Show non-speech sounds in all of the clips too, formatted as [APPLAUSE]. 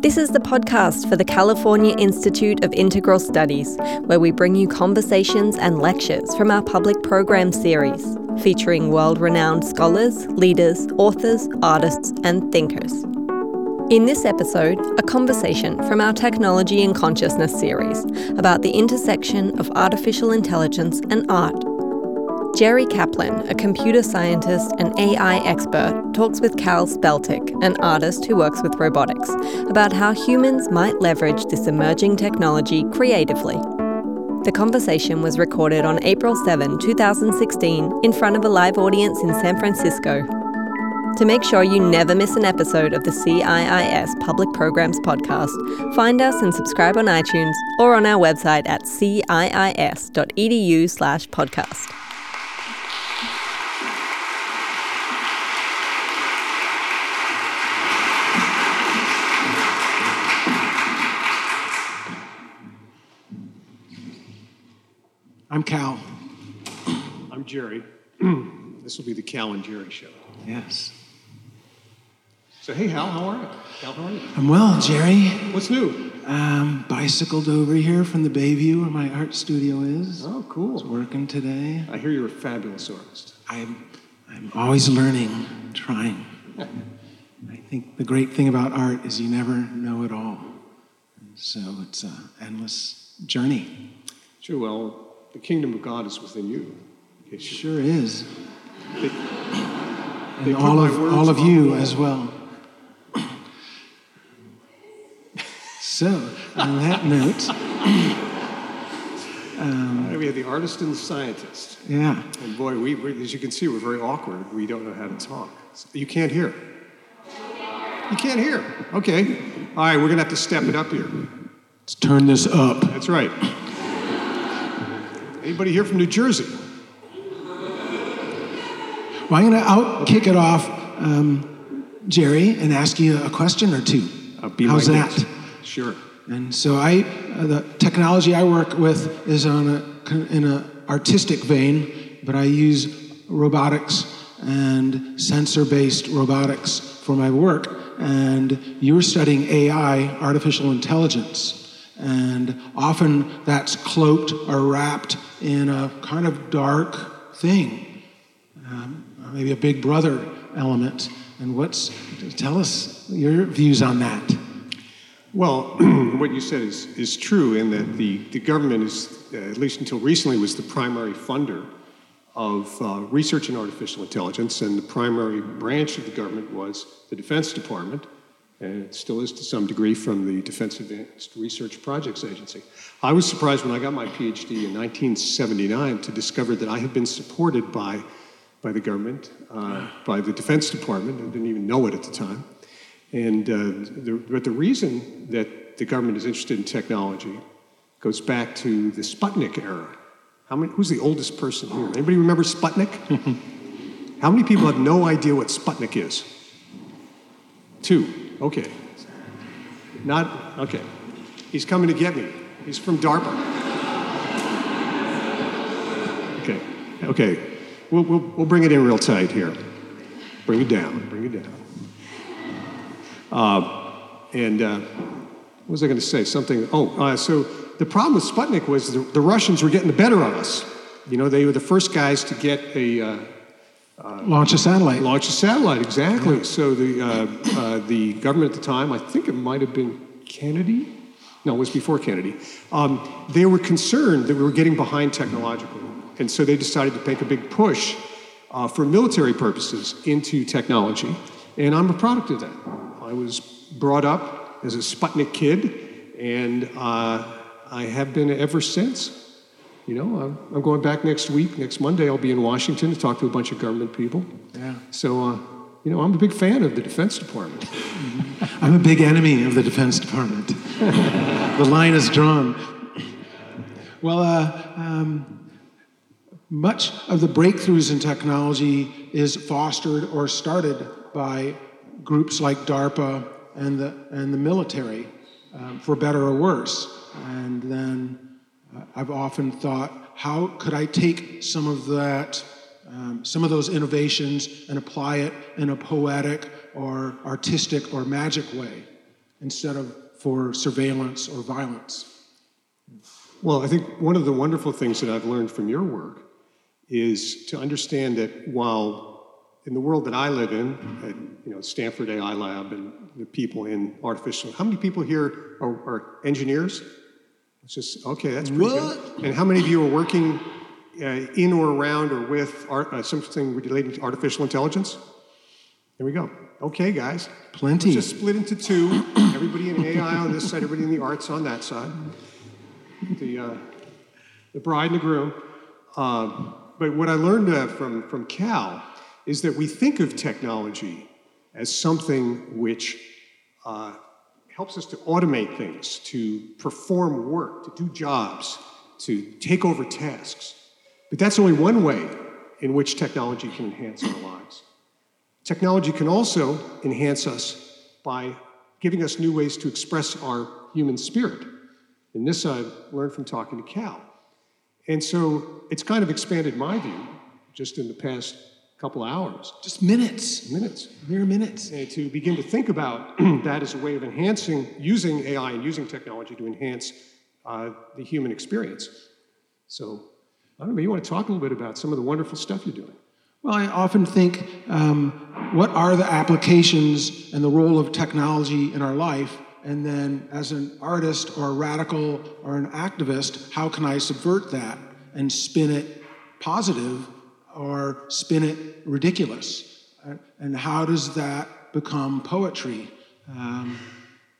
This is the podcast for the California Institute of Integral Studies, where we bring you conversations and lectures from our public program series, featuring world renowned scholars, leaders, authors, artists, and thinkers. In this episode, a conversation from our Technology and Consciousness series about the intersection of artificial intelligence and art. Jerry Kaplan, a computer scientist and AI expert, talks with Kal Spelletich, an artist who works with robotics, about how humans might leverage this emerging technology creatively. The conversation was recorded on April 7, 2016, in front of a live audience in San Francisco. To make sure you never miss an episode of the CIIS Public Programs Podcast, find us and subscribe on iTunes or on our website at ciis.edu/podcast. I'm Kal. I'm Jerry. [CLEARS THROAT] this will be the Kal and Jerry show. Yes. So, hey, Hal, how are you? Kal, how are you? I'm well, Jerry. What's new? Um, bicycled over here from the Bayview where my art studio is. Oh, cool. Working today. I hear you're a fabulous artist. I'm, I'm always learning, trying. I think the great thing about art is you never know it all. So it's an endless journey. Sure, well, the kingdom of God is within you. It sure is. They, and all of, all of you as well. so, on that note, [COUGHS] um, we have the artist and the scientist. Yeah. And boy, we, we, as you can see, we're very awkward. We don't know how to talk. You can't hear. You can't hear. Okay. All right, we're going to have to step it up here. Let's turn this up. That's right. Anybody here from New Jersey? Well, I'm going to out kick it off, um, Jerry, and ask you a question or two. Uh, How's that? Guest. Sure. And so I, uh, the technology I work with is on a, in an artistic vein, but I use robotics and sensor-based robotics for my work. And you're studying AI, artificial intelligence, and often that's cloaked or wrapped in a kind of dark thing, um, maybe a big brother element. And what's, tell us your views on that. Well, [CLEARS THROAT] what you said is, is true in that the, the government is, at least until recently, was the primary funder of uh, research in artificial intelligence, and the primary branch of the government was the Defense Department, and it still is to some degree from the Defense Advanced Research Projects Agency. I was surprised when I got my PhD in 1979 to discover that I had been supported by, by the government, uh, by the Defense Department. I didn't even know it at the time. And uh, the, but the reason that the government is interested in technology goes back to the Sputnik era. How many, who's the oldest person here? Anybody remember Sputnik? [LAUGHS] How many people have no idea what Sputnik is? Two. Okay. Not, okay. He's coming to get me. He's from DARPA. Okay. Okay. We'll, we'll, we'll bring it in real tight here. Bring it down. Bring it down. Uh, and uh, what was I going to say? Something. Oh, uh, so the problem with Sputnik was the, the, Russians were getting the better of us. You know, they were the first guys to get a uh, launch a satellite. Launch a satellite, exactly. Yeah. So the uh, the government at the time, I think it might have been Kennedy. No, it was before Kennedy. Um, they were concerned that we were getting behind technologically, and so they decided to make a big push uh, for military purposes into technology. And I'm a product of that. I was brought up as a Sputnik kid, and uh, I have been ever since. You know, I'm, I'm, going back next week. Next Monday, I'll be in Washington to talk to a bunch of government people. Yeah. So, uh, you know, I'm a big fan of the Defense Department. [LAUGHS] I'm a big enemy of the Defense Department. [LAUGHS] the line is drawn. Well, uh, um, much of the breakthroughs in technology is fostered or started by groups like DARPA and the, and the military, um, for better or worse. And then I've often thought, how could I take some of that, um, some of those innovations and apply it in a poetic or artistic or magic way? instead of for surveillance or violence. Well, I think one of the wonderful things that I've learned from your work is to understand that while in the world that I live in, at you know Stanford AI Lab and the people in artificial, how many people here are, are engineers? It's just okay. That's pretty What? good. And how many of you are working uh, in or around or with art, uh, something related to artificial intelligence? There we go. Okay, guys. Plenty. Let's just split into two. Everybody in AI on this side, everybody in the arts on that side. The, uh, the bride and the groom. Uh, but what I learned uh, from, from Kal is that we think of technology as something which uh, helps us to automate things, to perform work, to do jobs, to take over tasks. But that's only one way in which technology can enhance our lives. Technology can also enhance us by giving us new ways to express our human spirit. And this I've learned from talking to Kal. And so it's kind of expanded my view just in the past couple hours, Just minutes, minutes, mere minutes. and to begin to think about [CLEARS THROAT] that as a way of enhancing, using AI and using technology to enhance uh, the human experience. So, I don't know, you want to talk a little bit about some of the wonderful stuff you're doing? Well, I often think um, what are the applications and the role of technology in our life? And then, as an artist or a radical or an activist, how can I subvert that and spin it positive or spin it ridiculous? And how does that become poetry? Um,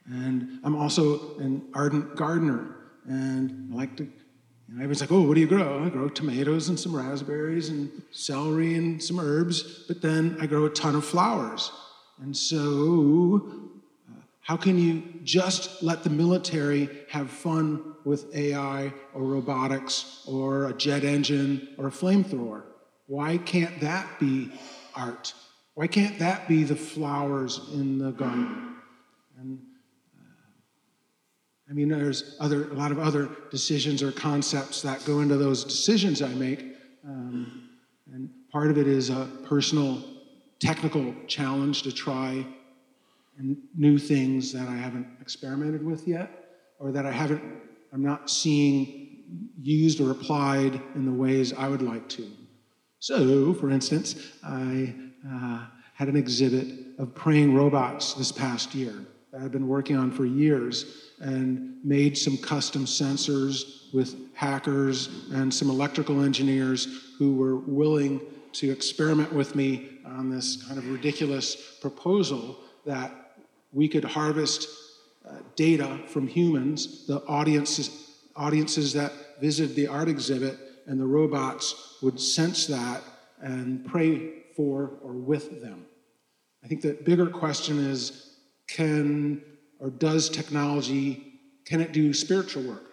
and I'm also an ardent gardener, and I like to. You know, everyone's like, "Oh, what do you grow?" I grow tomatoes and some raspberries and celery and some herbs, but then I grow a ton of flowers. And so, uh, how can you just let the military have fun with AI or robotics or a jet engine or a flamethrower? Why can't that be art? Why can't that be the flowers in the garden? And I mean, there's other, a lot of other decisions or concepts that go into those decisions I make. Um, and part of it is a personal technical challenge to try new things that I haven't experimented with yet, or that I haven't, I'm not seeing used or applied in the ways I would like to. So, for instance, I uh, had an exhibit of praying robots this past year that I've been working on for years and made some custom sensors with hackers and some electrical engineers who were willing to experiment with me on this kind of ridiculous proposal that we could harvest uh, data from humans, the audiences, audiences that visited the art exhibit, and the robots would sense that and pray for or with them. I think the bigger question is can or does technology can it do spiritual work?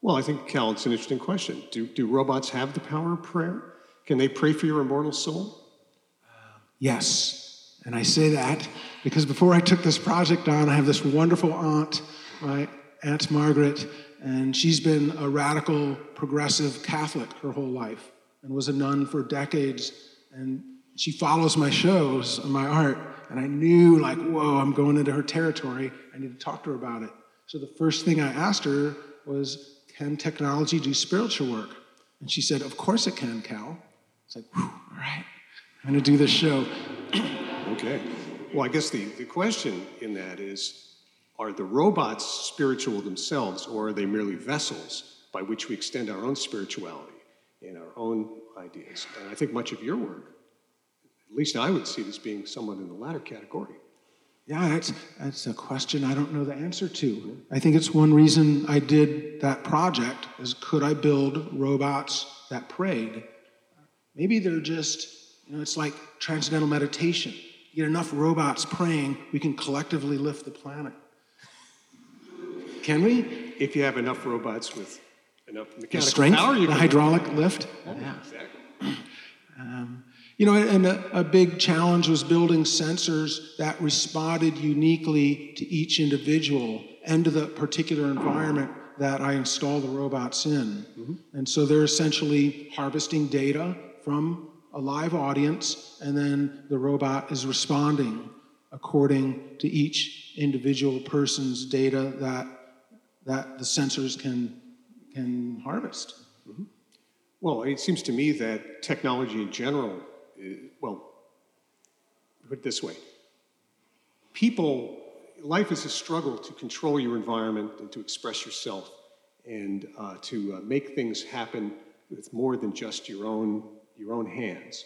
Well, I think, Kal, it's an interesting question. Do, do robots have the power of prayer? Can they pray for your immortal soul? Yes. And I say that because before I took this project on, I have this wonderful aunt, my Aunt Margaret, and she's been a radical progressive Catholic her whole life and was a nun for decades. And she follows my shows and my art. And I knew, like, whoa, I'm going into her territory. I need to talk to her about it. So the first thing I asked her was, can technology do spiritual work? And she said, of course it can, Kal. It's like, whew, all right, I'm going to do this show. Okay. Well, I guess the, the question in that is are the robots spiritual themselves, or are they merely vessels by which we extend our own spirituality and our own ideas? And I think much of your work, at least I would see as being somewhat in the latter category. Yeah, that's, that's a question I don't know the answer to. I think it's one reason I did that project is could I build robots that prayed? Maybe they're just, you know, it's like transcendental meditation. You get enough robots praying, we can collectively lift the planet. Can we? If you have enough robots with enough The mechanical strength, power, you the hydraulic lift. Exactly. Um, you know, and a, a big challenge was building sensors that responded uniquely to each individual and to the particular environment that I install the robots in. Mm-hmm. And so they're essentially harvesting data from a live audience, and then the robot is responding according to each individual person's data that, that the sensors can, can harvest. Well, it seems to me that technology in general, is, well, put it this way people, life is a struggle to control your environment and to express yourself and uh, to uh, make things happen with more than just your own, your own hands.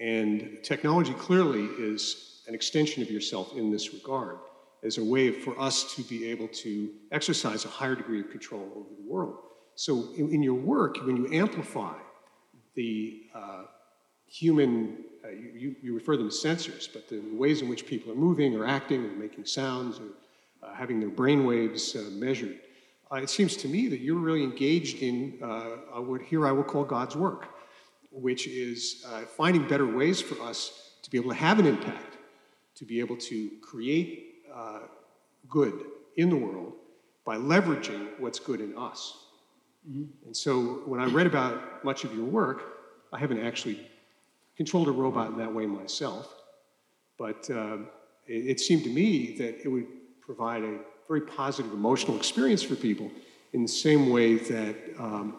And technology clearly is an extension of yourself in this regard as a way for us to be able to exercise a higher degree of control over the world. So in, in your work, when you amplify the uh, human, uh, you, you, refer them as sensors, but the ways in which people are moving or acting or making sounds or uh, having their brain waves uh, measured, uh, it seems to me that you're really engaged in uh, what here I will call God's work, which is finding better ways for us to be able to have an impact, to be able to create good in the world by leveraging what's good in us. Mm-hmm. And so when I read about much of your work, I haven't actually controlled a robot in that way myself, but uh, it, it, seemed to me that it would provide a very positive emotional experience for people in the same way that, um,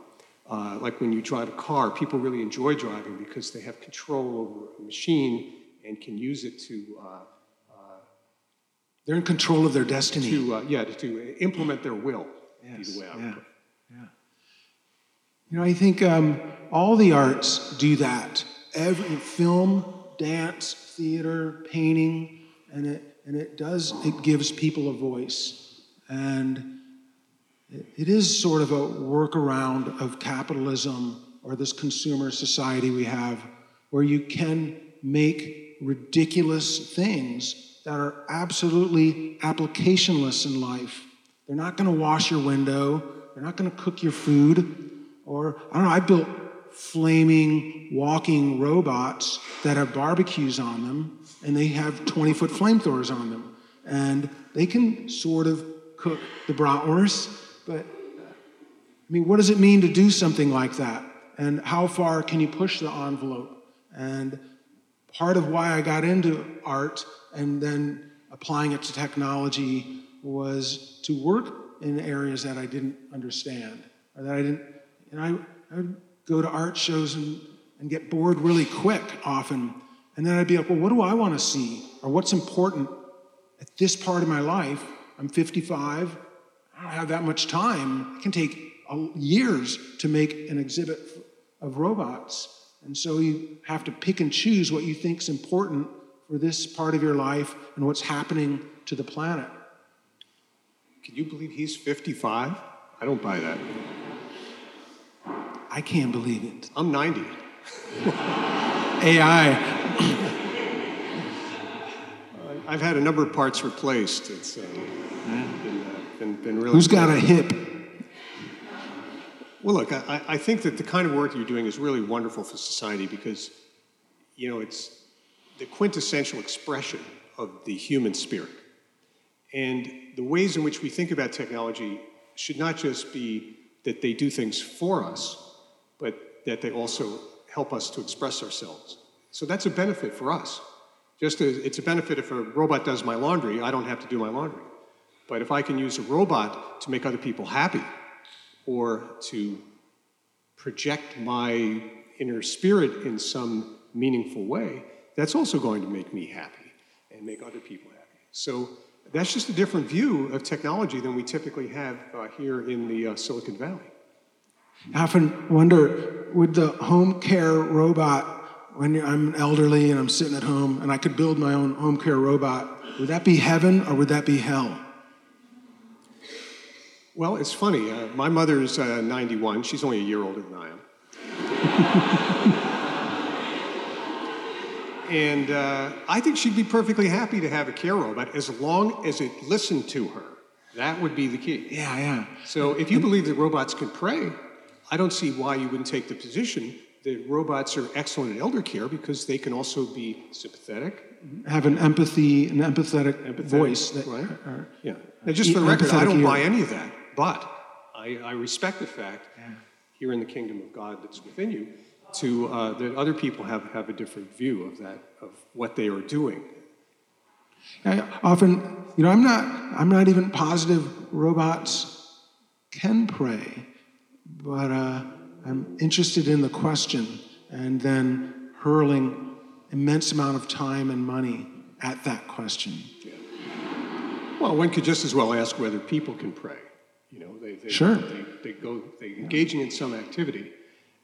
uh, like when you drive a car, people really enjoy driving because they have control over a machine and can use it to. Uh, uh They're in control of their destiny. To, uh, yeah, to, to, implement their will. Yes, the way I yeah, yeah. You know, I think um, all the arts do that every film, dance, theater, painting, and it and it does it gives people a voice, and it, it is sort of a workaround of capitalism or this consumer society we have, where you can make ridiculous things that are absolutely applicationless in life. They're not going to wash your window. They're not going to cook your food. Or I don't know. I built flaming walking robots that have barbecues on them and they have 20 foot flamethrowers on them. And they can sort of cook the bratwurst, but I mean, what does it mean to do something like that? And how far can you push the envelope? And part of why I got into art and then applying it to technology was to work in areas that I didn't understand or that I didn't, and I, I go to art shows and, and get bored really quick often. And then I'd be like, well, what do I want to see? Or what's important at this part of my life? I'm 55. I don't have that much time. It can take years to make an exhibit of robots. And so you have to pick and choose what you think is important for this part of your life and what's happening to the planet. Can you believe he's 55? I don't buy that. I can't believe it. I'm 90. AI. [LAUGHS] I've had a number of parts replaced. It's uh, been, uh, been, been, really. Who's got a hip? Well, look, I, I think that the kind of work you're doing is really wonderful for society because, you know, it's the quintessential expression of the human spirit. And the ways in which we think about technology should not just be that they do things for us, but that they also help us to express ourselves. So that's a benefit for us. Just as it's a benefit if a robot does my laundry, I don't have to do my laundry. But if I can use a robot to make other people happy or to project my inner spirit in some meaningful way, that's also going to make me happy and make other people happy. So that's just a different view of technology than we typically have uh, here in the uh, Silicon Valley. I often wonder would the home care robot, when I'm elderly and I'm sitting at home and I could build my own home care robot, would that be heaven or would that be hell? Well, it's funny. Uh, my mother's uh, 91. She's only a year older than I am. [LAUGHS] and uh, I think she'd be perfectly happy to have a care robot as long as it listened to her. That would be the key. Yeah, yeah. So if you believe that robots can pray, I don't see why you wouldn't take the position that robots are excellent in elder care because they can also be sympathetic. Have an empathy, an empathetic, empathetic voice. That, right. Are, yeah. Now, just for the record, I don't buy any of that, but I, I respect the fact yeah. here in the kingdom of God that's within you to uh, that other people have, have a different view of that of what they are doing. I often, you know, I'm not, I'm not even positive robots can pray, but uh, I'm interested in the question and then hurling immense amount of time and money at that question. Well, one could just as well ask whether people can pray. You know, they, they, Sure. they, they go, they engaging in some activity.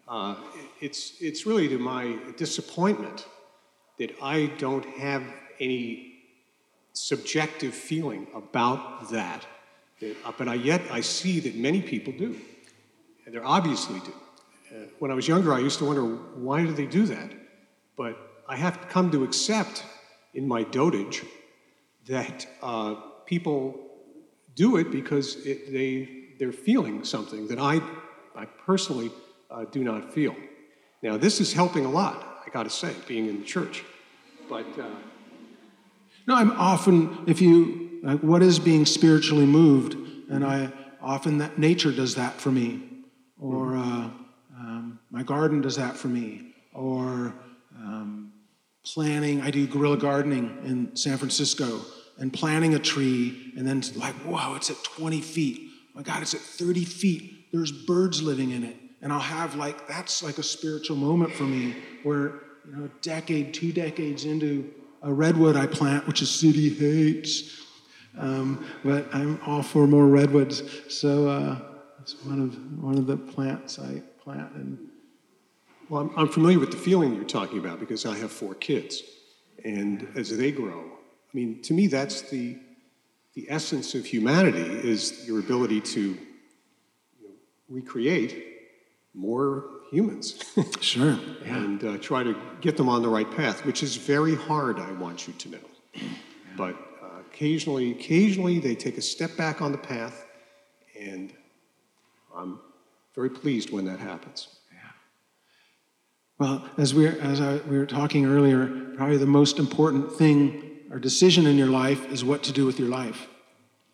Uh, it's, it's really to my disappointment that I don't have any subjective feeling about that. Uh, but I, yet I see that many people do. And they obviously do. Uh, when I was younger, I used to wonder why do they do that? But I have come to accept in my dotage that uh, people do it because it, they, they're feeling something that I, I personally uh, do not feel. Now, this is helping a lot, I gotta say, being in the church. But uh, No, I'm often, if you, like, what is being spiritually moved? And I often, that nature does that for me. Or uh, um, my garden does that for me. Or um, planting, I do guerrilla gardening in San Francisco, and planting a tree, and then like, whoa, it's at 20 feet. my God, it's at 30 feet. There's birds living in it. And I'll have like, that's like a spiritual moment for me where, you know, a decade, two decades into a redwood I plant, which the city hates. Um, but I'm all for more redwoods. So uh, it's one of, one of the plants I plant. And Well, I'm, I'm familiar with the feeling you're talking about because I have four kids. And as they grow, I mean, to me, that's the, the essence of humanity is your ability to you know, recreate more humans [LAUGHS] sure. and uh, try to get them on the right path, which is very hard, I want you to know. But uh, occasionally, occasionally they take a step back on the path, and I'm very pleased when that happens. Well, as we as I, we were talking earlier, probably the most important thing or decision in your life is what to do with your life,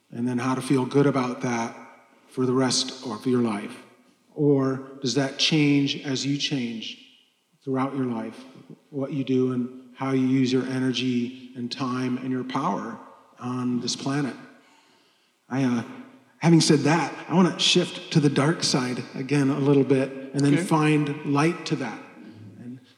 and then how to feel good about that for the rest of your life. Or does that change as you change throughout your life, what you do and how you use your energy and time and your power on this planet? I, uh, having said that, I want to shift to the dark side again a little bit and then Okay. find light to that.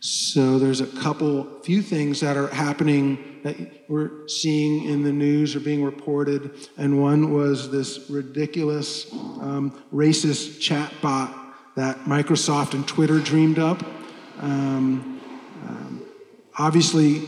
So there's a couple, few things that are happening that we're seeing in the news or being reported. And one was this ridiculous um, racist chat bot that Microsoft and Twitter dreamed up. Um, um, obviously,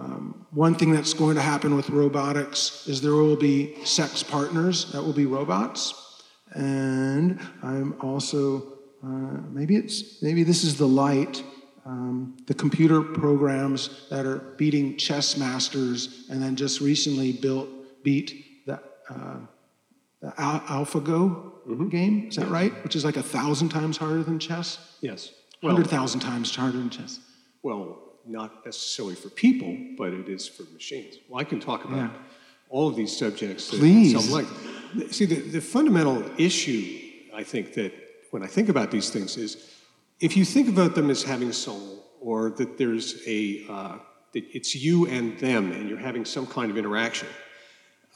um, one thing that's going to happen with robotics is there will be sex partners that will be robots, and I'm also uh, maybe it's maybe this is the light. Um, the computer programs that are beating chess masters, and then just recently built beat the, uh, the Al- AlphaGo game. Is that right? Which is like a thousand times harder than chess. Yes. Well, Hundred thousand times harder than chess. well, not necessarily for people, but it is for machines. Well, I can talk about Yeah. all of these subjects Please. See, the, the fundamental issue, I think, that when I think about these things is if you think about them as having a soul, or that there's a, uh, that it's you and them, and you're having some kind of interaction,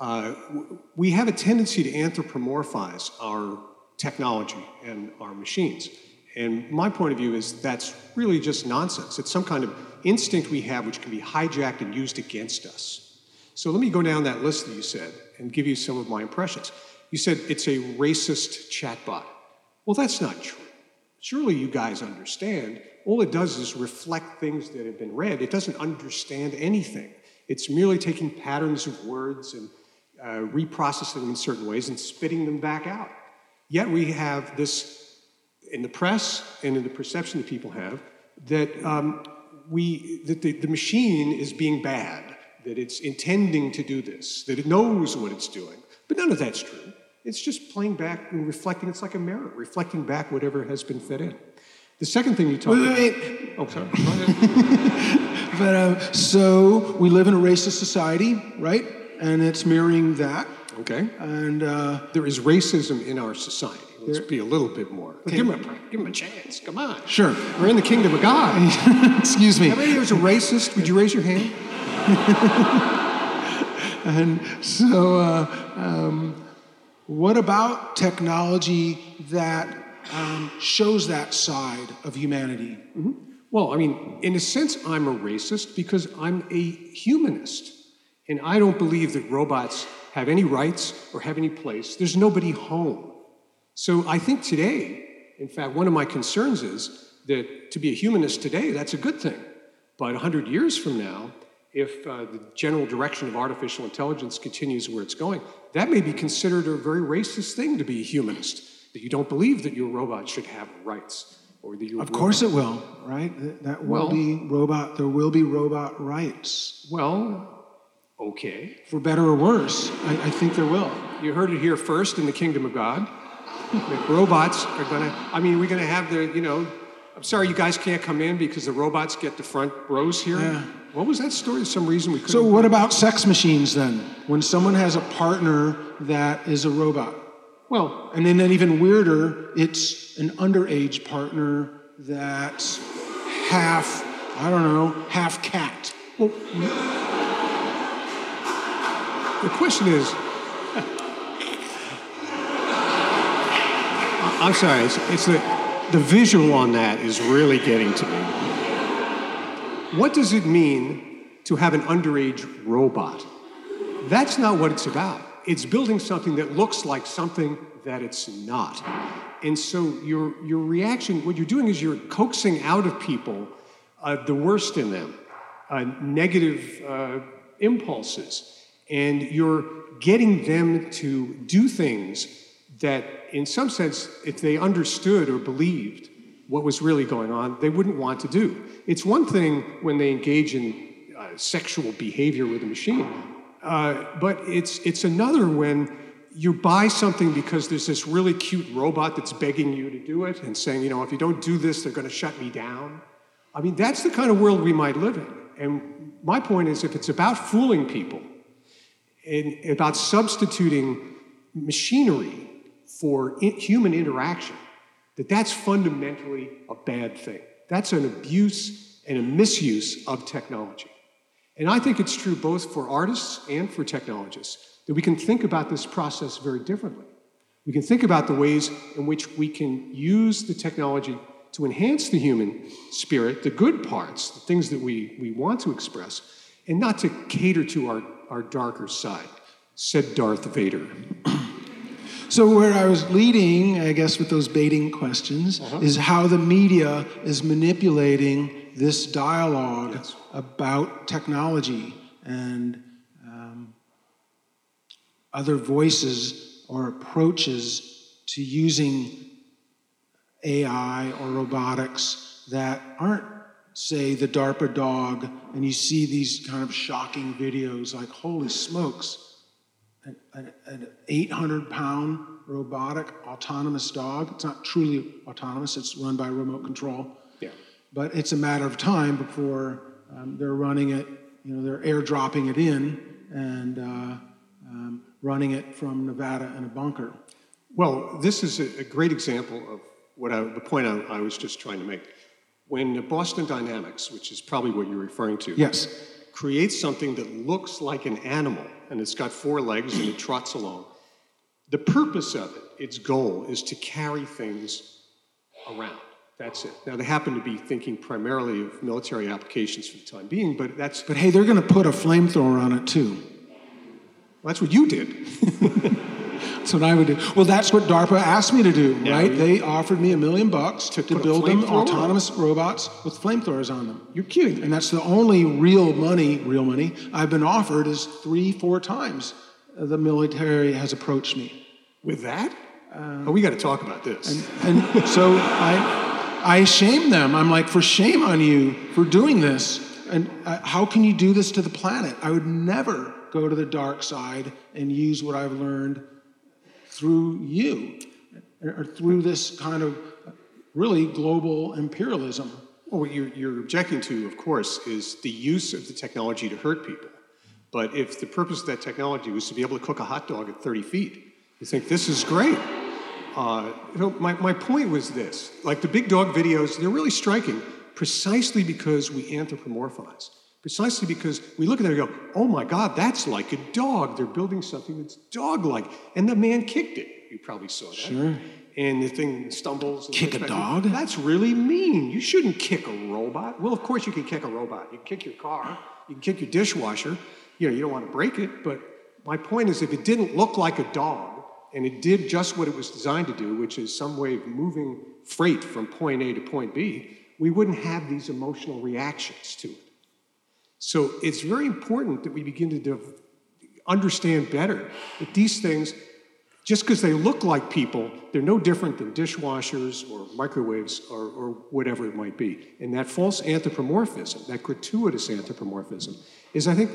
uh, we have a tendency to anthropomorphize our technology and our machines. And my point of view is that's really just nonsense. It's some kind of instinct we have which can be hijacked and used against us. So let me go down that list that you said and give you some of my impressions. You said it's a racist chatbot. Well, that's not true. Surely you guys understand. All it does is reflect things that have been read. It doesn't understand anything. It's merely taking patterns of words and uh, reprocessing them in certain ways and spitting them back out. Yet we have this in the press and in the perception that people have that um, we that the, the machine is being bad, that it's intending to do this, that it knows what it's doing. But none of that's true. It's just playing back and reflecting. It's like a mirror, reflecting back whatever has been fed in. The second thing you talk Wait, about. wait. Oh, sorry. [LAUGHS] But uh, so we live in a racist society, right? And it's mirroring that. okay. And uh, There is racism in our society. Let's be a little bit more. Give him a give him a chance. Come on. Sure. We're in the kingdom of God. [LAUGHS] excuse me. Everybody here's a racist. Would you raise your hand? [LAUGHS] and so, uh, um, what about technology that um, shows that side of humanity? Mm-hmm. Well, I mean, in a sense, I'm a racist because I'm a humanist. And I don't believe that robots have any rights or have any place. There's nobody home. So I think today, in fact, one of my concerns is that to be a humanist today, that's a good thing. But 100 years from now, if uh, the general direction of artificial intelligence continues where it's going, that may be considered a very racist thing to be a humanist, that you don't believe that your robot should have rights. Or that your of course it will, right? That will well, be robot, there will be robot rights. Well, okay. For better or worse, I, I think there will. You heard it here first in the kingdom of God. robots are going to, I mean, we're going to have the, you know, I'm sorry you guys can't come in because the robots get the front rows here. Yeah. What was that story? Some reason we couldn't. So, what about sex machines then? When someone has a partner that is a robot? Well, and then even weirder, it's an underage partner that's half, I don't know, half cat. Well, the question is I'm sorry, it's, it's the, the visual on that is really getting to me. What does it mean to have an underage robot? That's not what it's about. It's building something that looks like something that it's not. And so your, your reaction, what you're doing is you're coaxing out of people uh, the worst in them, uh, negative uh, impulses, and you're getting them to do things that, in some sense, if they understood or believed, what was really going on, they wouldn't want to do. It's one thing when they engage in uh, sexual behavior with a machine, uh, but it's, it's another when you buy something because there's this really cute robot that's begging you to do it and saying, you know, if you don't do this, they're going to shut me down. I mean, that's the kind of world we might live in. And my point is if it's about fooling people and about substituting machinery for human interaction, that that's fundamentally a bad thing. That's an abuse and a misuse of technology. And I think it's true both for artists and for technologists that we can think about this process very differently. We can think about the ways in which we can use the technology to enhance the human spirit, the good parts, the things that we, we want to express, and not to cater to our, our darker side, said Darth Vader. [CLEARS THROAT] So, where I was leading, I guess, with those baiting questions, uh-huh. is how the media is manipulating this dialogue yes. about technology and um, other voices or approaches to using AI or robotics that aren't, say, the DARPA dog, and you see these kind of shocking videos like, holy smokes an, an 800 pound robotic autonomous dog. It's not truly autonomous, it's run by remote control. Yeah. But it's a matter of time before um, they're running it, you know, they're airdropping it in and uh, um, running it from Nevada in a bunker. Well, this is a, a great example of what I, the point I, I was just trying to make. When Boston Dynamics, which is probably what you're referring to, yes. Creates something that looks like an animal and it's got four legs and it trots along. The purpose of it, its goal, is to carry things around. That's it. Now they happen to be thinking primarily of military applications for the time being, but that's. But hey, they're going to put a flamethrower on it too. Well, that's what you did. [LAUGHS] that's what I would do. Well, that's what DARPA asked me to do, yeah, right? They offered me a million bucks to, to build them autonomous robots with flamethrowers on them. You're kidding. And that's the only real money, real money, I've been offered is three, four times the military has approached me. With that? Uh, oh, we got to talk about this. And, and so I, I shame them. I'm like, for shame on you for doing this. And uh, how can you do this to the planet? I would never go to the dark side and use what I've learned through you or through this kind of really global imperialism. Well, what you're, you're objecting to, of course, is the use of the technology to hurt people. But if the purpose of that technology was to be able to cook a hot dog at 30 feet, you think this is great. Uh, you know, my, my point was this like the big dog videos, they're really striking precisely because we anthropomorphize. Precisely because we look at it and go, oh my God, that's like a dog. They're building something that's dog like. And the man kicked it. You probably saw that. Sure. And the thing stumbles. And Kick a dog? That's really mean. You shouldn't kick a robot. Well, of course you can kick a robot. You can kick your car. You can kick your dishwasher. You know, you don't want to break it. But my point is, if it didn't look like a dog and it did just what it was designed to do, which is some way of moving freight from point A to point B, we wouldn't have these emotional reactions to it. So it's very important that we begin to de- understand better that these things, just because they look like people, they're no different than dishwashers or microwaves or, or whatever it might be. And that false anthropomorphism, that gratuitous anthropomorphism, is, I think,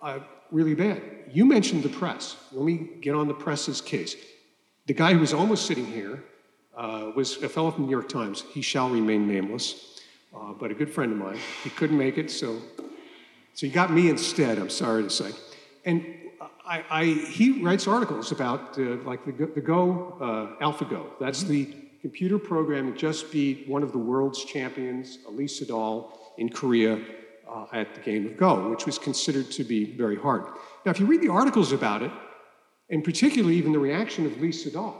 uh, really bad. You mentioned the press. Let me get on the press's case. The guy who was almost sitting here uh, was a fellow from the New York Times. He shall remain nameless, uh, but a good friend of mine. He couldn't make it, so so you got me instead, I'm sorry to say. And I, I, he writes articles about uh, like the, the Go, uh, AlphaGo. That's the computer program that just beat one of the world's champions, Lee Sedol, in Korea uh, at the game of Go, which was considered to be very hard. Now, if you read the articles about it, and particularly even the reaction of Lee Sedol,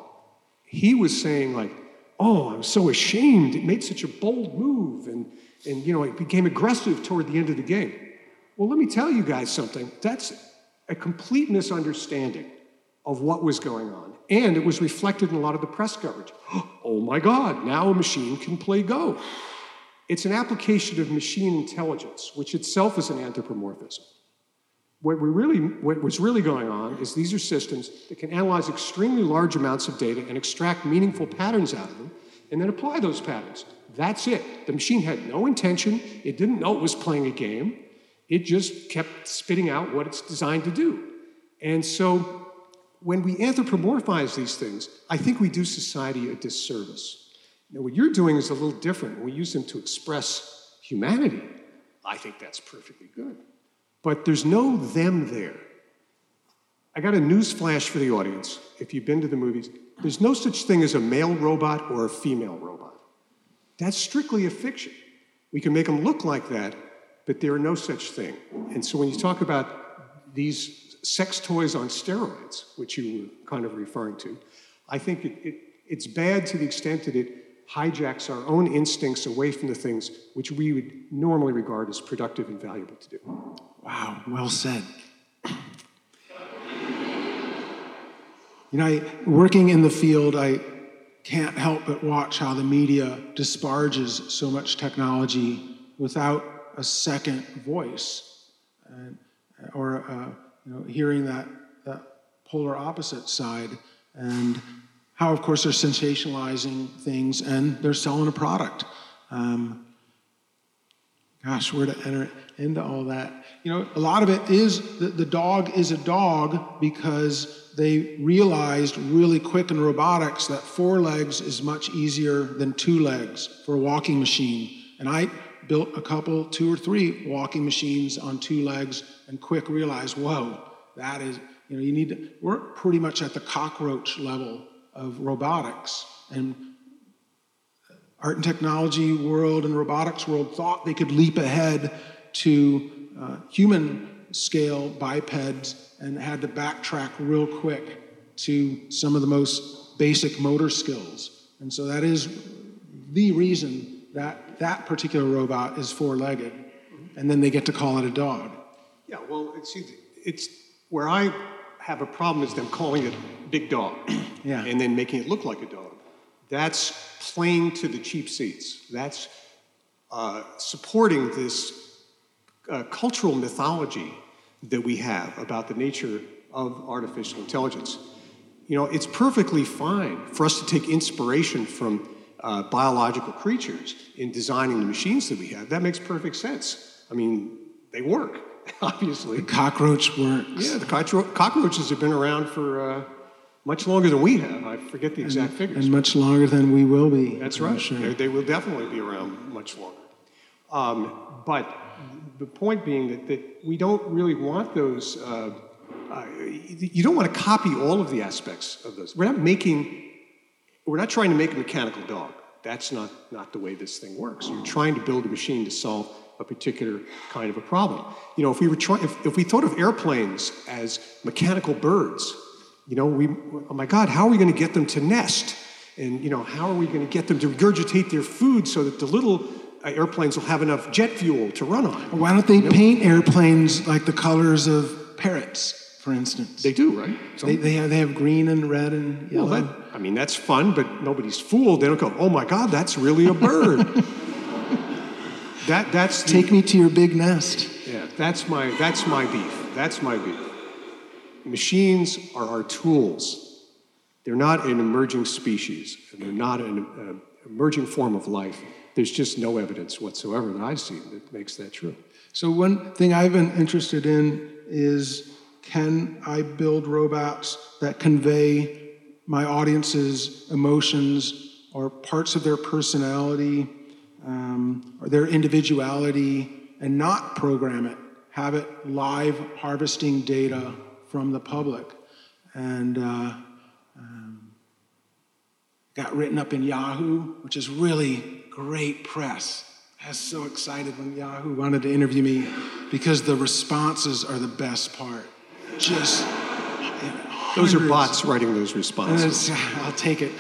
he was saying like, "Oh, I'm so ashamed. It made such a bold move, and and you know, it became aggressive toward the end of the game." Well, let me tell you guys something. That's a complete misunderstanding of what was going on, and it was reflected in a lot of the press coverage. [GASPS] Oh my God! Now a machine can play Go. It's an application of machine intelligence, which itself is an anthropomorphism. What, we really, what was really going on is these are systems that can analyze extremely large amounts of data and extract meaningful patterns out of them and then apply those patterns. That's it. The machine had no intention, it didn't know it was playing a game, it just kept spitting out what it's designed to do. And so when we anthropomorphize these things, I think we do society a disservice. Now, what you're doing is a little different. We use them to express humanity. I think that's perfectly good. But there's no them there. I got a news flash for the audience. If you've been to the movies, there's no such thing as a male robot or a female robot. That's strictly a fiction. We can make them look like that, but there are no such thing. And so when you talk about these sex toys on steroids, which you were kind of referring to, I think it, it, it's bad to the extent that it hijacks our own instincts away from the things which we would normally regard as productive and valuable to do. Wow, well said. [LAUGHS] You know, I, working in the field, I can't help but watch how the media disparages so much technology without a second voice, and, or uh, you know, hearing that, that polar opposite side, and how, of course, they're sensationalizing things and they're selling a product. Um, gosh, where to enter into all that? You know, a lot of it is the, the dog is a dog because they realized really quick in robotics that four legs is much easier than two legs for a walking machine. And I built a couple, two or three walking machines on two legs and quick realized, whoa, that is, you know, you need to, we're pretty much at the cockroach level of robotics. And art and technology world and robotics world thought they could leap ahead to uh, human scale bipeds and had to backtrack real quick to some of the most basic motor skills. And so that is the reason that that particular robot is four legged. And then they get to call it a dog. Yeah, well, it's, it's where I have a problem is them calling it big dog [CLEARS THROAT] Yeah. and then making it look like a dog. That's playing to the cheap seats. That's uh, supporting this uh, cultural mythology that we have about the nature of artificial intelligence. You know, it's perfectly fine for us to take inspiration from uh, biological creatures in designing the machines that we have. That makes perfect sense. I mean, they work, [LAUGHS] obviously. Cockroach works. Yeah, the cockro- cockroaches have been around for uh, much longer than we have. I forget the exact figures. And much longer than we will be. That's right. Sure. They, they will definitely be around much longer. Um, but the point being that, that we don't really want those. Uh, uh, you don't want to copy all of the aspects of those. We're not making. We're not trying to make a mechanical dog. That's not, not the way this thing works. You're trying to build a machine to solve a particular kind of a problem. You know, if we were trying, if, if we thought of airplanes as mechanical birds, you know, we, oh my God, how are we going to get them to nest? And, you know, how are we going to get them to regurgitate their food so that the little uh, airplanes will have enough jet fuel to run on? Why don't they paint airplanes like the colors of parrots, for instance? They do, right? So, They, they, have, they have green and red and well, yellow. that, I mean, that's fun, but nobody's fooled. They don't go, oh my God, that's really a bird. [LAUGHS] that, that's the- Take me to your big nest. Yeah, that's my, that's my beef. That's my beef. Machines are our tools. They're not an emerging species, and they're not an uh, emerging form of life. There's just no evidence whatsoever that I see that makes that true. So, one thing I've been interested in is can I build robots that convey my audience's emotions or parts of their personality um, or their individuality and not program it? Have it live harvesting data from the public. And uh, um, got written up in Yahoo, which is really great press. I was so excited when Yahoo wanted to interview me because the responses are the best part. Just Those are bots writing those responses. [LAUGHS] I'll take it.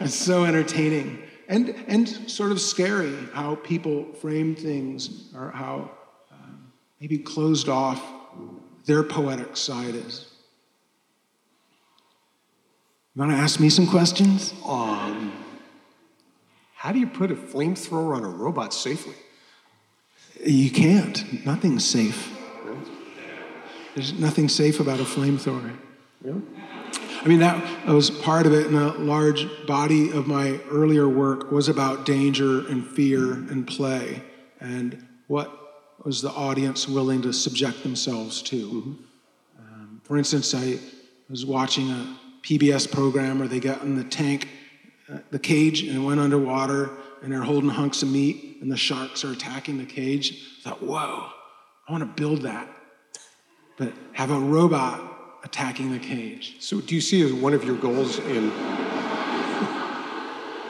It's so entertaining and and sort of scary how people frame things or how um, maybe closed off their poetic side is. You want to ask me some questions? Um, how do you put a flamethrower on a robot safely? You can't. Nothing's safe. There's nothing safe about a flamethrower. Really? I mean, that was part of it, and a large body of my earlier work was about danger and fear and play, and what was the audience willing to subject themselves to. Um, for instance, I was watching a PBS program where they got in the tank, uh, the cage, and went underwater, and they're holding hunks of meat, and the sharks are attacking the cage. I thought, whoa, I want to build that, but have a robot attacking the cage. So, do you see as one of your goals in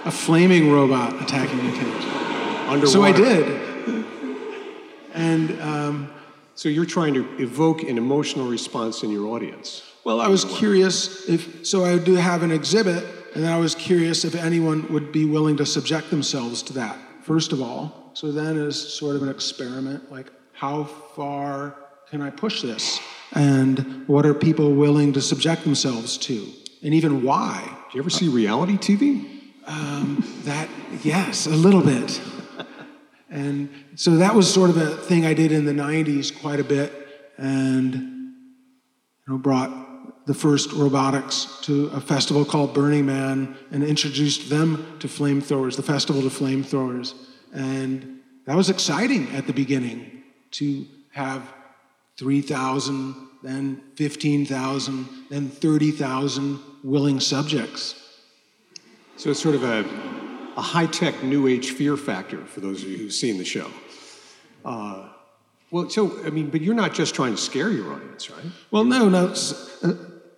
a flaming robot attacking the cage. underwater? So I did. And um, So, you're trying to evoke an emotional response in your audience. well, I was curious if, so I do have an exhibit, and I was curious if anyone would be willing to subject themselves to that, first of all. So then is sort of an experiment, like how far can I push this? And what are people willing to subject themselves to? And even why? Do you ever see reality TV? Um, that, yes, a little bit. and so that was sort of a thing I did in the 90s quite a bit and you know, brought the first robotics to a festival called Burning Man and introduced them to flamethrowers, the festival to flamethrowers. And that was exciting at the beginning to have 3,000, then 15,000, then 30,000 willing subjects. So, it's sort of a, a high tech new age fear factor for those of you who've seen the show. Uh, well, so, I mean, but you're not just trying to scare your audience, right? Well, no, no, uh,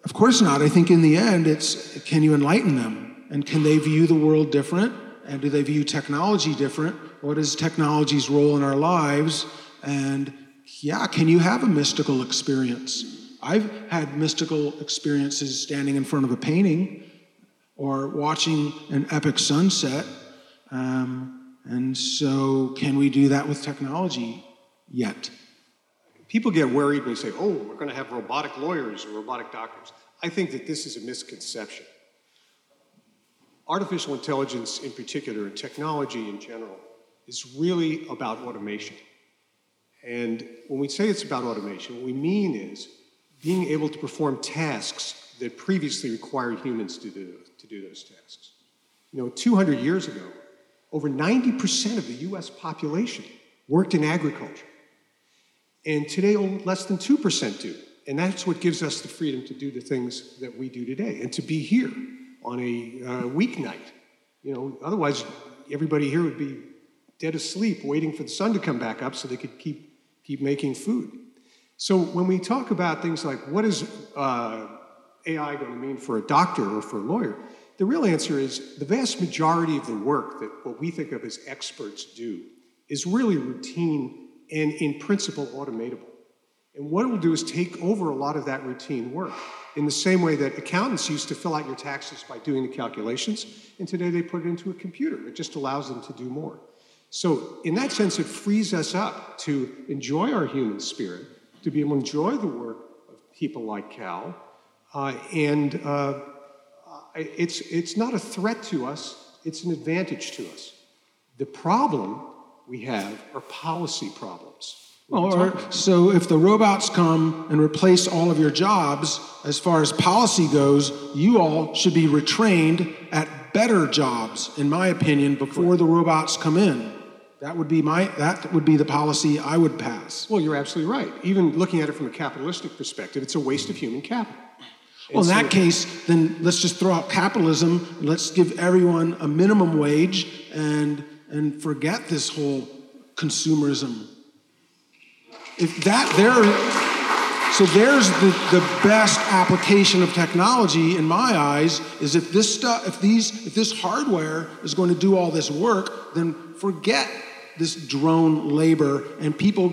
of course not. I think in the end, it's can you enlighten them? And can they view the world different? And do they view technology different? What is technology's role in our lives? And yeah, can you have a mystical experience? I've had mystical experiences standing in front of a painting or watching an epic sunset. Um, and so, can we do that with technology yet? People get worried when you say, oh, we're going to have robotic lawyers or robotic doctors. I think that this is a misconception. Artificial intelligence, in particular, and technology in general, is really about automation. And when we say it's about automation, what we mean is being able to perform tasks that previously required humans to do, to do those tasks. You know, 200 years ago, over 90% of the US population worked in agriculture. And today, less than 2% do. And that's what gives us the freedom to do the things that we do today and to be here on a uh, weeknight. You know, otherwise, everybody here would be dead asleep waiting for the sun to come back up so they could keep, keep making food. So when we talk about things like what is uh, AI going to mean for a doctor or for a lawyer, the real answer is the vast majority of the work that what we think of as experts do is really routine and, in principle, automatable. And what it will do is take over a lot of that routine work. In the same way that accountants used to fill out your taxes by doing the calculations, and today they put it into a computer. It just allows them to do more. So, in that sense, it frees us up to enjoy our human spirit, to be able to enjoy the work of people like Kal, uh, and uh, it's, it's not a threat to us, it's an advantage to us. The problem we have are policy problems. Well, or, so if the robots come and replace all of your jobs, as far as policy goes, you all should be retrained at better jobs, in my opinion, before the robots come in. That would be my that would be the policy I would pass. Well, you're absolutely right. Even looking at it from a capitalistic perspective, it's a waste of human capital. Well, in that case, then let's just throw out capitalism. Let's give everyone a minimum wage and and forget this whole consumerism. If that there, so there's the, the best application of technology in my eyes is if this stuff, if these, if this hardware is going to do all this work, then forget this drone labor and people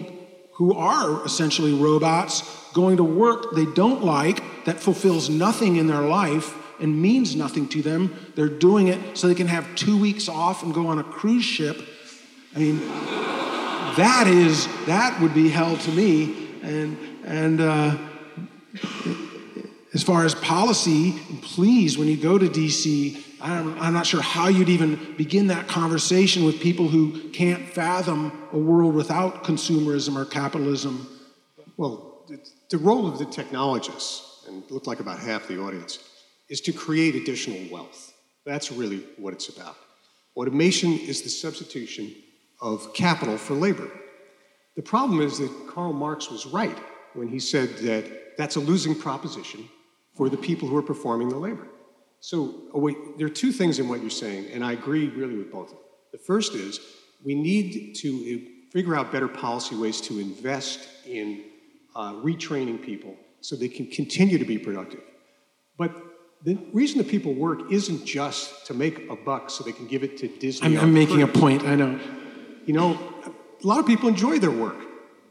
who are essentially robots going to work they don't like that fulfills nothing in their life and means nothing to them. They're doing it so they can have two weeks off and go on a cruise ship. I mean, that is that would be hell to me. And and uh, as far as policy, please, when you go to DC, I'm, not sure how you'd even begin that conversation with people who can't fathom a world without consumerism or capitalism. Well, the role of the technologists, and it looked like about half the audience, is to create additional wealth. That's really what it's about. Automation is the substitution of capital for labor. The problem is that Karl Marx was right when he said that that's a losing proposition for the people who are performing the labor. So oh wait, there are two things in what you're saying, and I agree really with both of them. The first is we need to figure out better policy ways to invest in uh, retraining people so they can continue to be productive. But the reason that people work isn't just to make a buck so they can give it to Disney. I'm, I'm making a point, I know. You know, a lot of people enjoy their work.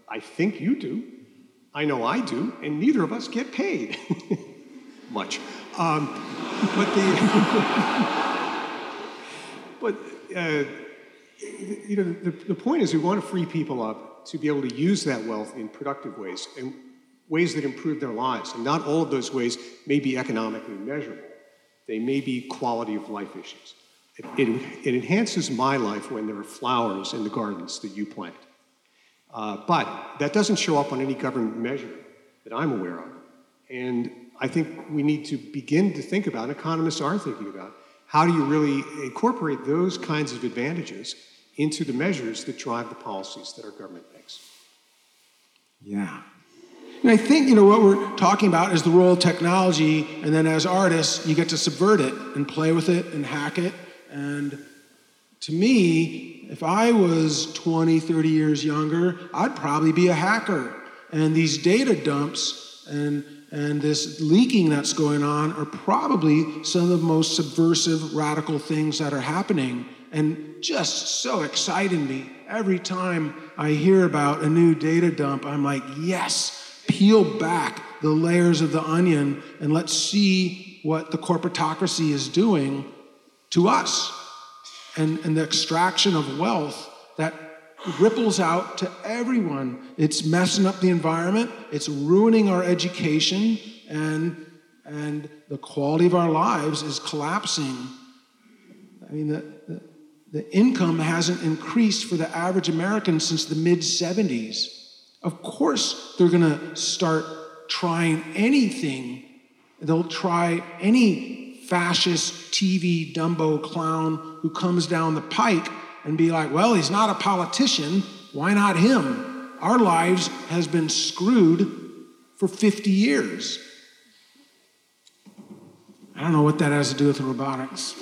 I think you do. I know I do, and neither of us get paid [LAUGHS] much. Um, but the, [LAUGHS] but uh, you know, the, the point is we want to free people up to be able to use that wealth in productive ways and ways that improve their lives. And not all of those ways may be economically measurable. They may be quality of life issues. It, it, it enhances my life when there are flowers in the gardens that you plant. Uh, but that doesn't show up on any government measure that I'm aware of. And I think we need to begin to think about, economists are thinking about, how do you really incorporate those kinds of advantages into the measures that drive the policies that our government makes? Yeah. And I think, you know, what we're talking about is the role of technology, and then as artists, you get to subvert it and play with it and hack it. And to me, if I was 20, 30 years younger, I'd probably be a hacker. And these data dumps and and this leaking that's going on are probably some of the most subversive, radical things that are happening. And just so exciting me. Every time I hear about a new data dump, I'm like, yes, peel back the layers of the onion and let's see what the corporatocracy is doing to us and, and the extraction of wealth that ripples out to everyone. It's messing up the environment, it's ruining our education, and, and the quality of our lives is collapsing. I mean, the, the, the income hasn't increased for the average American since the mid 70s. Of course, they're going to start trying anything. They'll try any fascist TV Dumbo clown who comes down the pike and be like, well, he's not a politician. Why not him? Our lives has been screwed for 50 years. I don't know what that has to do with robotics.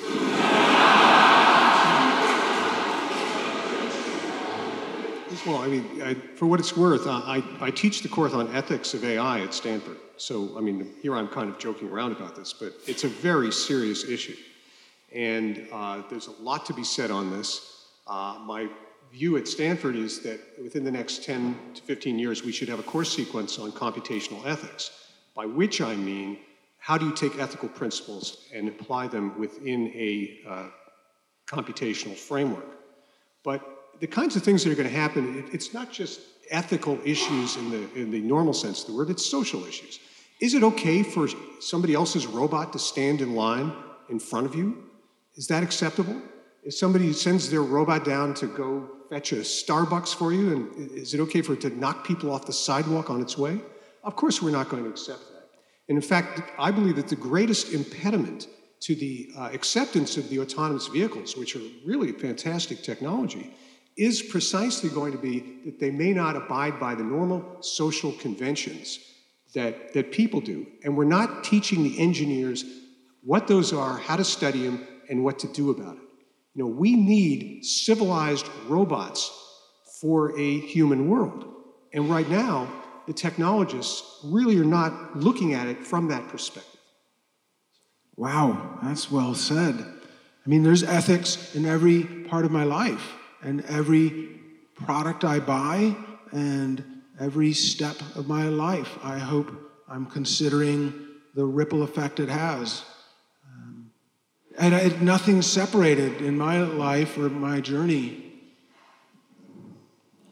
Well, I mean, I, for what it's worth, I, I teach the course on ethics of AI at Stanford. So, I mean, here I'm kind of joking around about this, but it's a very serious issue. And uh, there's a lot to be said on this. Uh, my view at Stanford is that within the next 10 to 15 years, we should have a course sequence on computational ethics, by which I mean how do you take ethical principles and apply them within a uh, computational framework. But the kinds of things that are going to happen, it, it's not just ethical issues in the, in the normal sense of the word, it's social issues. Is it okay for somebody else's robot to stand in line in front of you? Is that acceptable? If somebody sends their robot down to go fetch a Starbucks for you, and is it okay for it to knock people off the sidewalk on its way? Of course, we're not going to accept that. And in fact, I believe that the greatest impediment to the uh, acceptance of the autonomous vehicles, which are really fantastic technology, is precisely going to be that they may not abide by the normal social conventions that, that people do. And we're not teaching the engineers what those are, how to study them, and what to do about it. You know, we need civilized robots for a human world. And right now, the technologists really are not looking at it from that perspective. Wow, that's well said. I mean, there's ethics in every part of my life, and every product I buy, and every step of my life. I hope I'm considering the ripple effect it has. And I, nothing's separated in my life or my journey.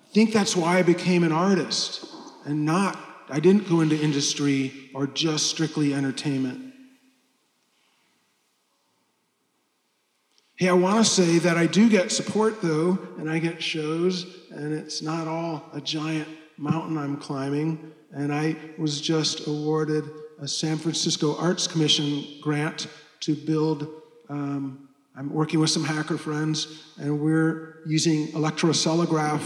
I think that's why I became an artist and not, I didn't go into industry or just strictly entertainment. Hey, I want to say that I do get support though, and I get shows, and it's not all a giant mountain I'm climbing. And I was just awarded a San Francisco Arts Commission grant to build. Um, I'm working with some hacker friends, and we're using electroencephalograph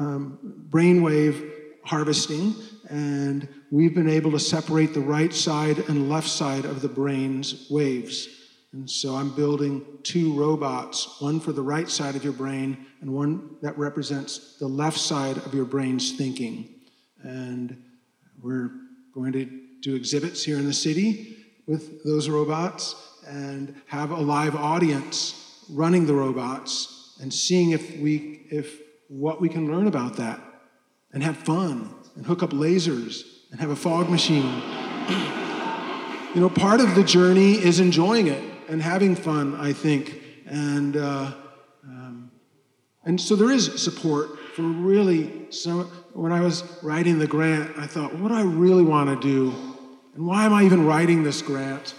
um, brainwave harvesting, and we've been able to separate the right side and left side of the brain's waves. And so I'm building two robots, one for the right side of your brain and one that represents the left side of your brain's thinking. And we're going to do exhibits here in the city with those robots and have a live audience running the robots and seeing if we if what we can learn about that and have fun and hook up lasers and have a fog machine. [CLEARS THROAT] you know, part of the journey is enjoying it and having fun, I think. And, uh, um, and so there is support for really some. When I was writing the grant, I thought, what do I really want to do? And why am I even writing this grant?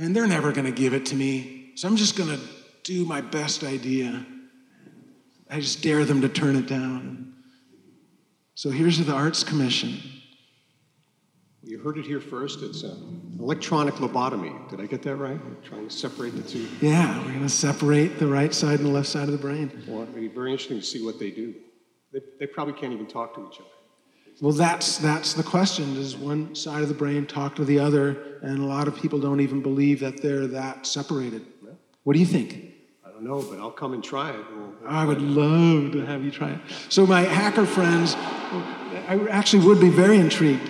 And they're never going to give it to me. So I'm just going to do my best idea. I just dare them to turn it down. So here's the Arts Commission. You heard it here first. It's electronic lobotomy. Did I get that right? We're trying to separate the two. Yeah, we're going to separate the right side and the left side of the brain. Well, it'd be very interesting to see what they do. They, they probably can't even talk to each other. Well, that's that's the question. Does one side of the brain talk to the other? And a lot of people don't even believe that they're that separated. Yeah. What do you think? I don't know, but I'll come and try it. We'll, we'll I would love to have you try it. So my hacker friends, I actually would be very intrigued.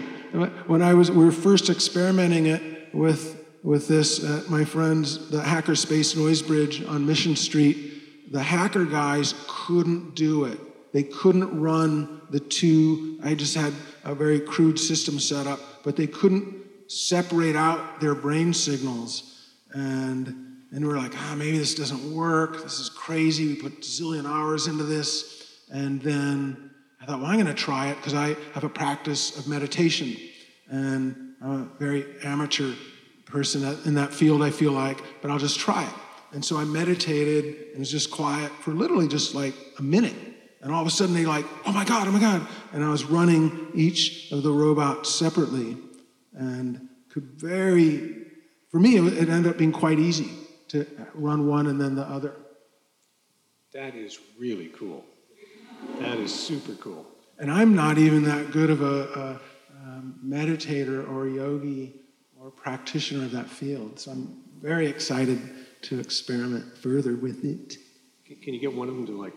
When I was, we were first experimenting it with with this at my friends, the Hackerspace Noisebridge on Mission Street. The hacker guys couldn't do it. They couldn't run the two. I just had a very crude system set up, but they couldn't separate out their brain signals. And and we're like, ah, maybe this doesn't work. This is crazy. We put zillion hours into this. And then I thought, well, I'm going to try it because I have a practice of meditation. And I'm a very amateur person in that field, I feel like, but I'll just try it. And so I meditated and was just quiet for literally just like a minute. And all of a sudden they like, oh my God, oh my God. And I was running each of the robots separately and could very, for me, it ended up being quite easy to run one and then the other. That is really cool. That is super cool. And I'm not even that good of a, a, a meditator or yogi or practitioner of that field. So I'm very excited to experiment further with it. Can you get one of them to like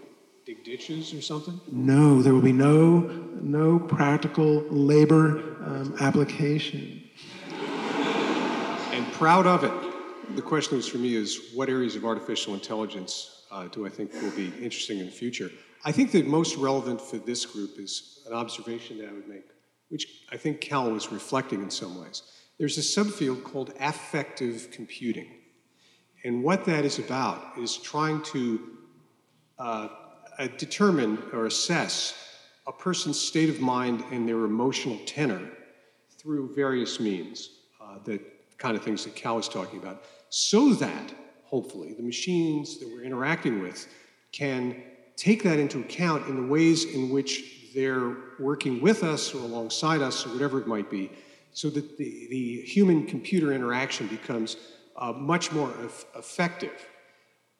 dig ditches or something? No, there will be no no practical labor um, application. And proud of it. The question was for me is what areas of artificial intelligence uh, do I think will be interesting in the future? I think that most relevant for this group is an observation that I would make, which I think Kal was reflecting in some ways. There's a subfield called affective computing. And what that is about is trying to uh, uh, determine or assess a person's state of mind and their emotional tenor through various means, uh, the kind of things that Kal was talking about, so that hopefully the machines that we're interacting with can take that into account in the ways in which they're working with us or alongside us or whatever it might be, so that the, the human computer interaction becomes uh, much more effective.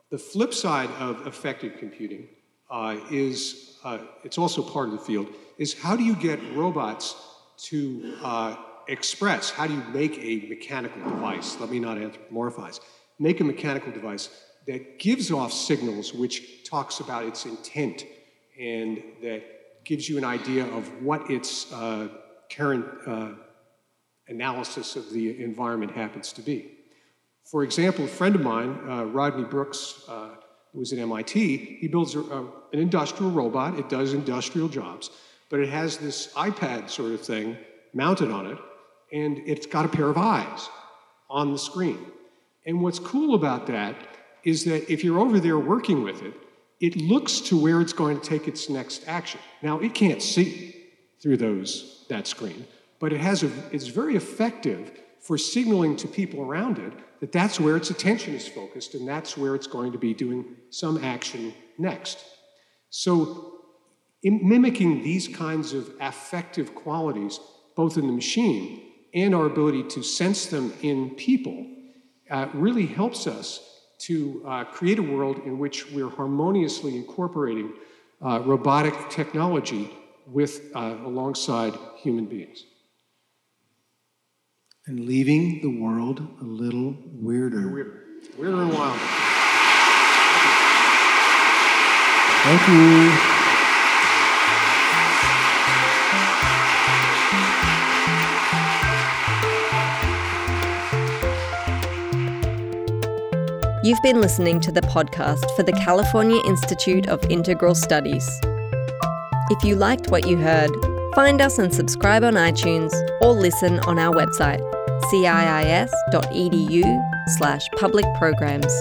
The flip side of affective computing uh, is, uh, it's also part of the field, is how do you get robots to uh, express, how do you make a mechanical device, let me not anthropomorphize, make a mechanical device that gives off signals which talks about its intent and that gives you an idea of what its uh, current uh, analysis of the environment happens to be. For example, a friend of mine, uh, Rodney Brooks, uh, who was at MIT, he builds a, a, an industrial robot. It does industrial jobs, but it has this iPad sort of thing mounted on it, and it's got a pair of eyes on the screen. And what's cool about that is that if you're over there working with it, it looks to where it's going to take its next action. Now, it can't see through those, that screen, but it has a, it's very effective for signaling to people around it that that's where its attention is focused and that's where it's going to be doing some action next. So, mimicking these kinds of affective qualities, both in the machine and our ability to sense them in people, uh, really helps us to uh, create a world in which we're harmoniously incorporating uh, robotic technology with uh, alongside human beings and leaving the world a little weirder. Weirder, weirder and wilder. Thank you. You've been listening to the podcast for the California Institute of Integral Studies. If you liked what you heard, find us and subscribe on iTunes or listen on our website ciis.edu slash public programs.